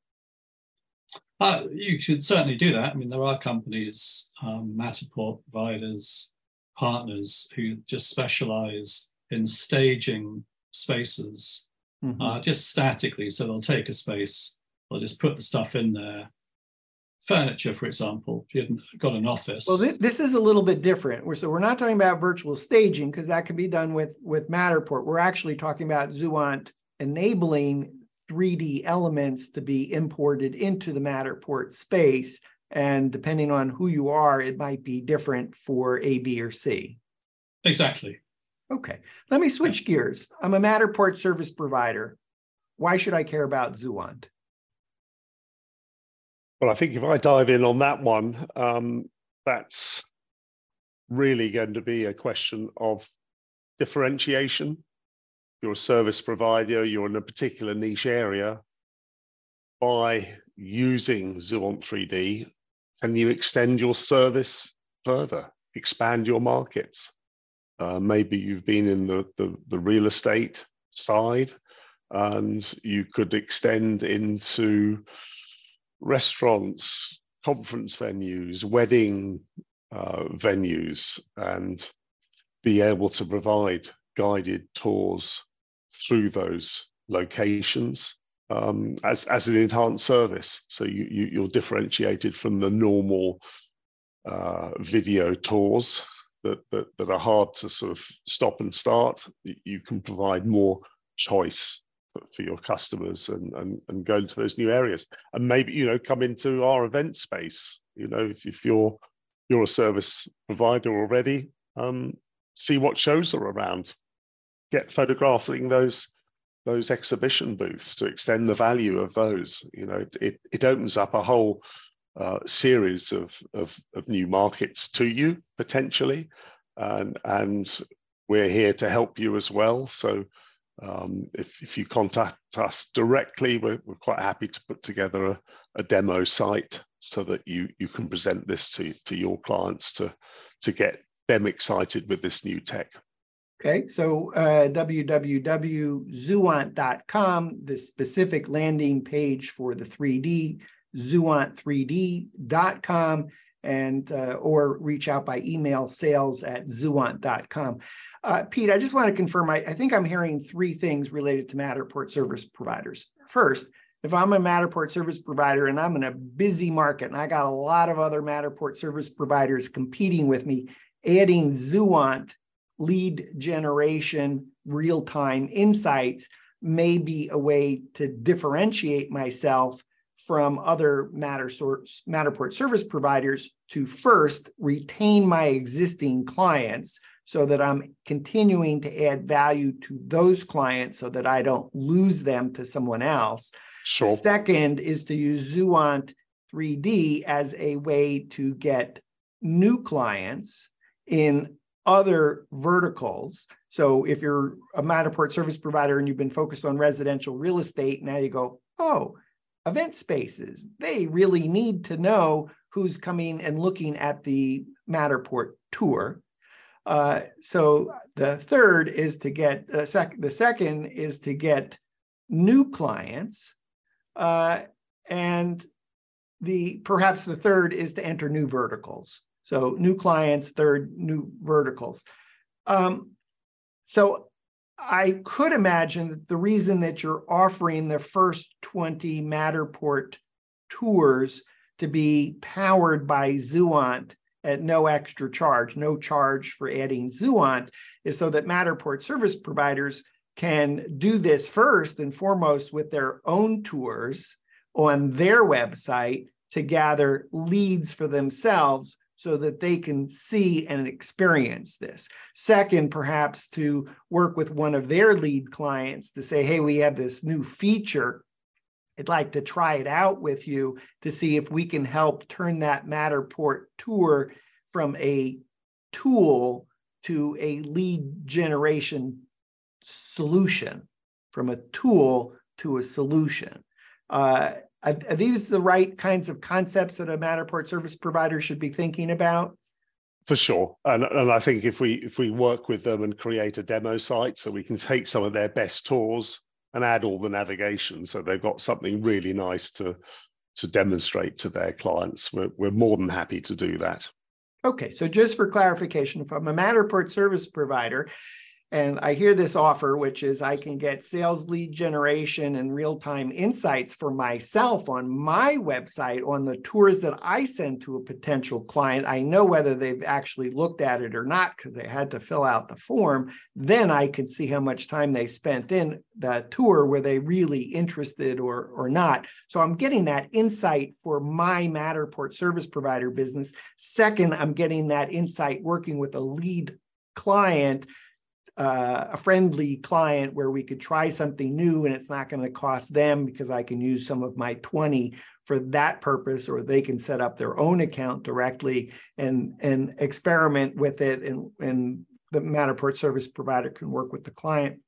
Uh, you should certainly do that. I mean, there are companies, um, Matterport providers, partners who just specialize in staging spaces mm-hmm. uh, just statically. So they'll take a space, they'll just put the stuff in there. Furniture, for example, if you've got an office. Well, this, this is a little bit different. We're, so we're not talking about virtual staging because that can be done with with Matterport. We're actually talking about Zuant enabling 3D elements to be imported into the Matterport space. And depending on who you are, it might be different for A, B, or C. Exactly. Okay, let me switch gears. I'm a Matterport service provider. Why should I care about Zuant? Well, I think if I dive in on that one, um, that's really going to be a question of differentiation. You're a service provider, you're in a particular niche area. By using Zuant 3D, can you extend your service further, expand your markets? Uh, maybe you've been in the, the, the, real estate side and you could extend into restaurants, conference venues, wedding uh, venues, and be able to provide guided tours through those locations um, as, as an enhanced service. So you, you, you're differentiated from the normal uh, video tours that, that, that are hard to sort of stop and start, you can provide more choice for your customers and, and, and go into those new areas. And maybe, you know, come into our event space, you know, if, if you're, you're a service provider already, um, see what shows are around, get photographing those those exhibition booths to extend the value of those. You know, it, it opens up a whole uh, series of, of, of, new markets to you potentially. And, and we're here to help you as well. So um, if, if you contact us directly, we're, we're quite happy to put together a, a, demo site so that you, you can present this to, to your clients to, to get them excited with this new tech. Okay, so uh, the specific landing page for the 3D zuant3d.com and uh, or reach out by email sales at zuant.com. Uh, Pete, I just want to confirm, I, I, think I'm hearing three things related to Matterport service providers. First, if I'm a Matterport service provider and I'm in a busy market and I got a lot of other Matterport service providers competing with me, adding Zuant lead generation real-time insights may be a way to differentiate myself from other Matter source, Matterport service providers to first retain my existing clients so that I'm continuing to add value to those clients so that I don't lose them to someone else. Sure. Second is to use Zuant 3D as a way to get new clients in other verticals. So if you're a Matterport service provider and you've been focused on residential real estate, now you go, oh, event spaces. They really need to know who's coming and looking at the Matterport tour. Uh, so the third is to get uh, sec- the second is to get new clients, uh, and the perhaps the third is to enter new verticals. So new clients, third new verticals. Um, so I could imagine that the reason that you're offering the first 20 Matterport tours to be powered by Zuant at no extra charge, no charge for adding Zuant, is so that Matterport service providers can do this first and foremost with their own tours on their website to gather leads for themselves so that they can see and experience this. Second, perhaps to work with one of their lead clients to say, hey, we have this new feature. I'd like to try it out with you to see if we can help turn that Matterport tour from a tool to a lead generation solution, from a tool to a solution. Uh, are, are these the right kinds of concepts that a Matterport service provider should be thinking about? For sure, and and I think if we if we work with them and create a demo site, so we can take some of their best tours and add all the navigation, so they've got something really nice to to demonstrate to their clients. We're we're more than happy to do that. Okay, so just for clarification, if I'm a Matterport service provider and I hear this offer, which is I can get sales lead generation and real time insights for myself on my website on the tours that I send to a potential client. I know whether they've actually looked at it or not because they had to fill out the form. Then I can see how much time they spent in the tour. Were they really interested or, or not? So I'm getting that insight for my Matterport service provider business. Second, I'm getting that insight working with a lead client uh, a friendly client where we could try something new and it's not going to cost them because I can use some of my 20 for that purpose, or they can set up their own account directly and, and experiment with it. And, and the Matterport service provider can work with the client.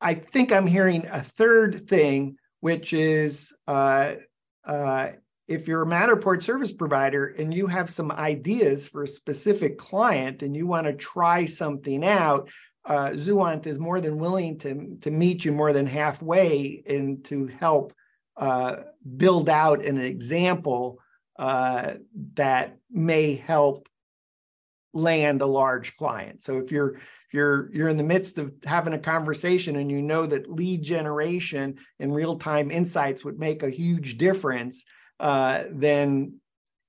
I think I'm hearing a third thing, which is uh, uh, if you're a Matterport service provider and you have some ideas for a specific client and you want to try something out, uh, Zuant is more than willing to, to meet you more than halfway and to help uh, build out an example uh, that may help land a large client. So if you're you're you're in the midst of having a conversation and you know that lead generation and real-time insights would make a huge difference, uh, then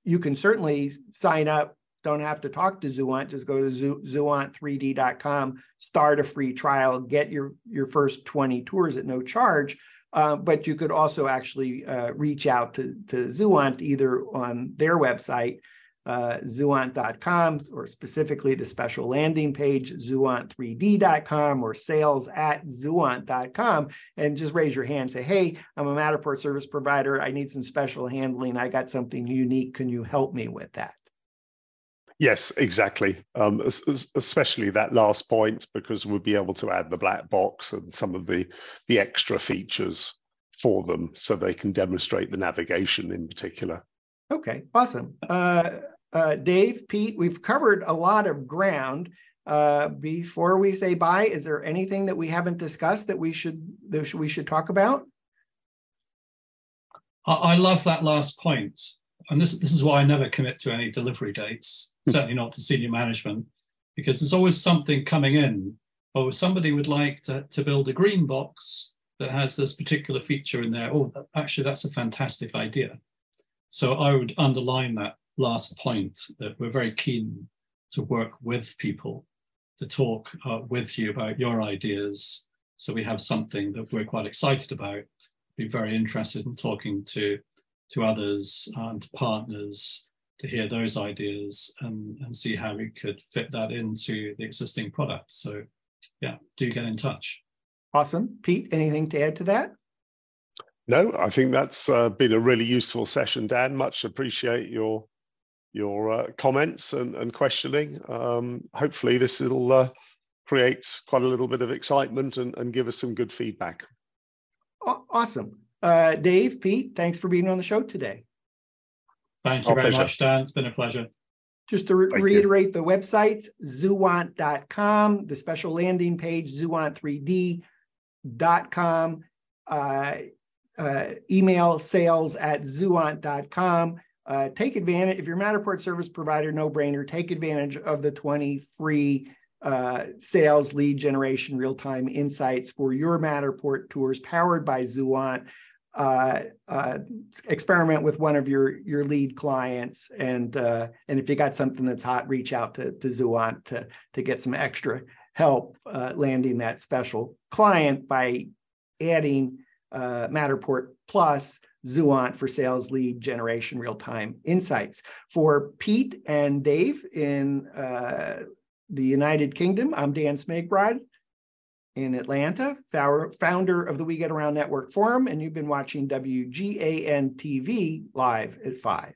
you can certainly sign up. Don't have to talk to Zuant. Just go to zuant3d.com, start a free trial, get your, your first 20 tours at no charge. Uh, but you could also actually uh, reach out to, to Zuant either on their website uh, or specifically the special landing page, zuant3d.com or sales at zuant.com and just raise your hand. Say, hey, I'm a Matterport service provider. I need some special handling. I got something unique. Can you help me with that? Yes, exactly. Um, especially that last point, because we'll be able to add the black box and some of the, the extra features for them so they can demonstrate the navigation in particular. Okay, awesome. Uh, uh, Dave, Pete, we've covered a lot of ground. Uh, before we say bye, is there anything that we haven't discussed that we should that we should talk about? I love that last point, and this this is why I never commit to any delivery dates. Hmm. certainly not to senior management, because there's always something coming in. Oh, somebody would like to, to build a green box that has this particular feature in there. Oh, actually, that's a fantastic idea. So I would underline that last point that we're very keen to work with people to talk uh, with you about your ideas. So we have something that we're quite excited about be very interested in talking to to others and to partners to hear those ideas and, and see how we could fit that into the existing product. So yeah, do get in touch. Awesome. Pete, anything to add to that? No, I think that's uh, been a really useful session, Dan. Much appreciate your your uh, comments and, and questioning. Um, hopefully this will uh, create quite a little bit of excitement and, and give us some good feedback. Awesome. Uh, Dave, Pete, thanks for being on the show today. Thank you Our very pleasure. much, Dan. It's been a pleasure. Just to re reiterate you. the websites, zuant.com, the special landing page, zuant3d.com, uh, uh, email sales at zuant.com. Uh, take advantage, if you're Matterport service provider, no brainer, take advantage of the 20 free uh, sales lead generation real time insights for your Matterport tours powered by Zuant uh, uh, experiment with one of your your lead clients, and uh, and if you got something that's hot, reach out to to Zuant to to get some extra help uh, landing that special client by adding uh, Matterport Plus Zuant for sales lead generation real time insights. For Pete and Dave in uh, the United Kingdom, I'm Dan Smigrod in Atlanta, founder of the We Get Around Network Forum, and you've been watching WGAN TV live at 5.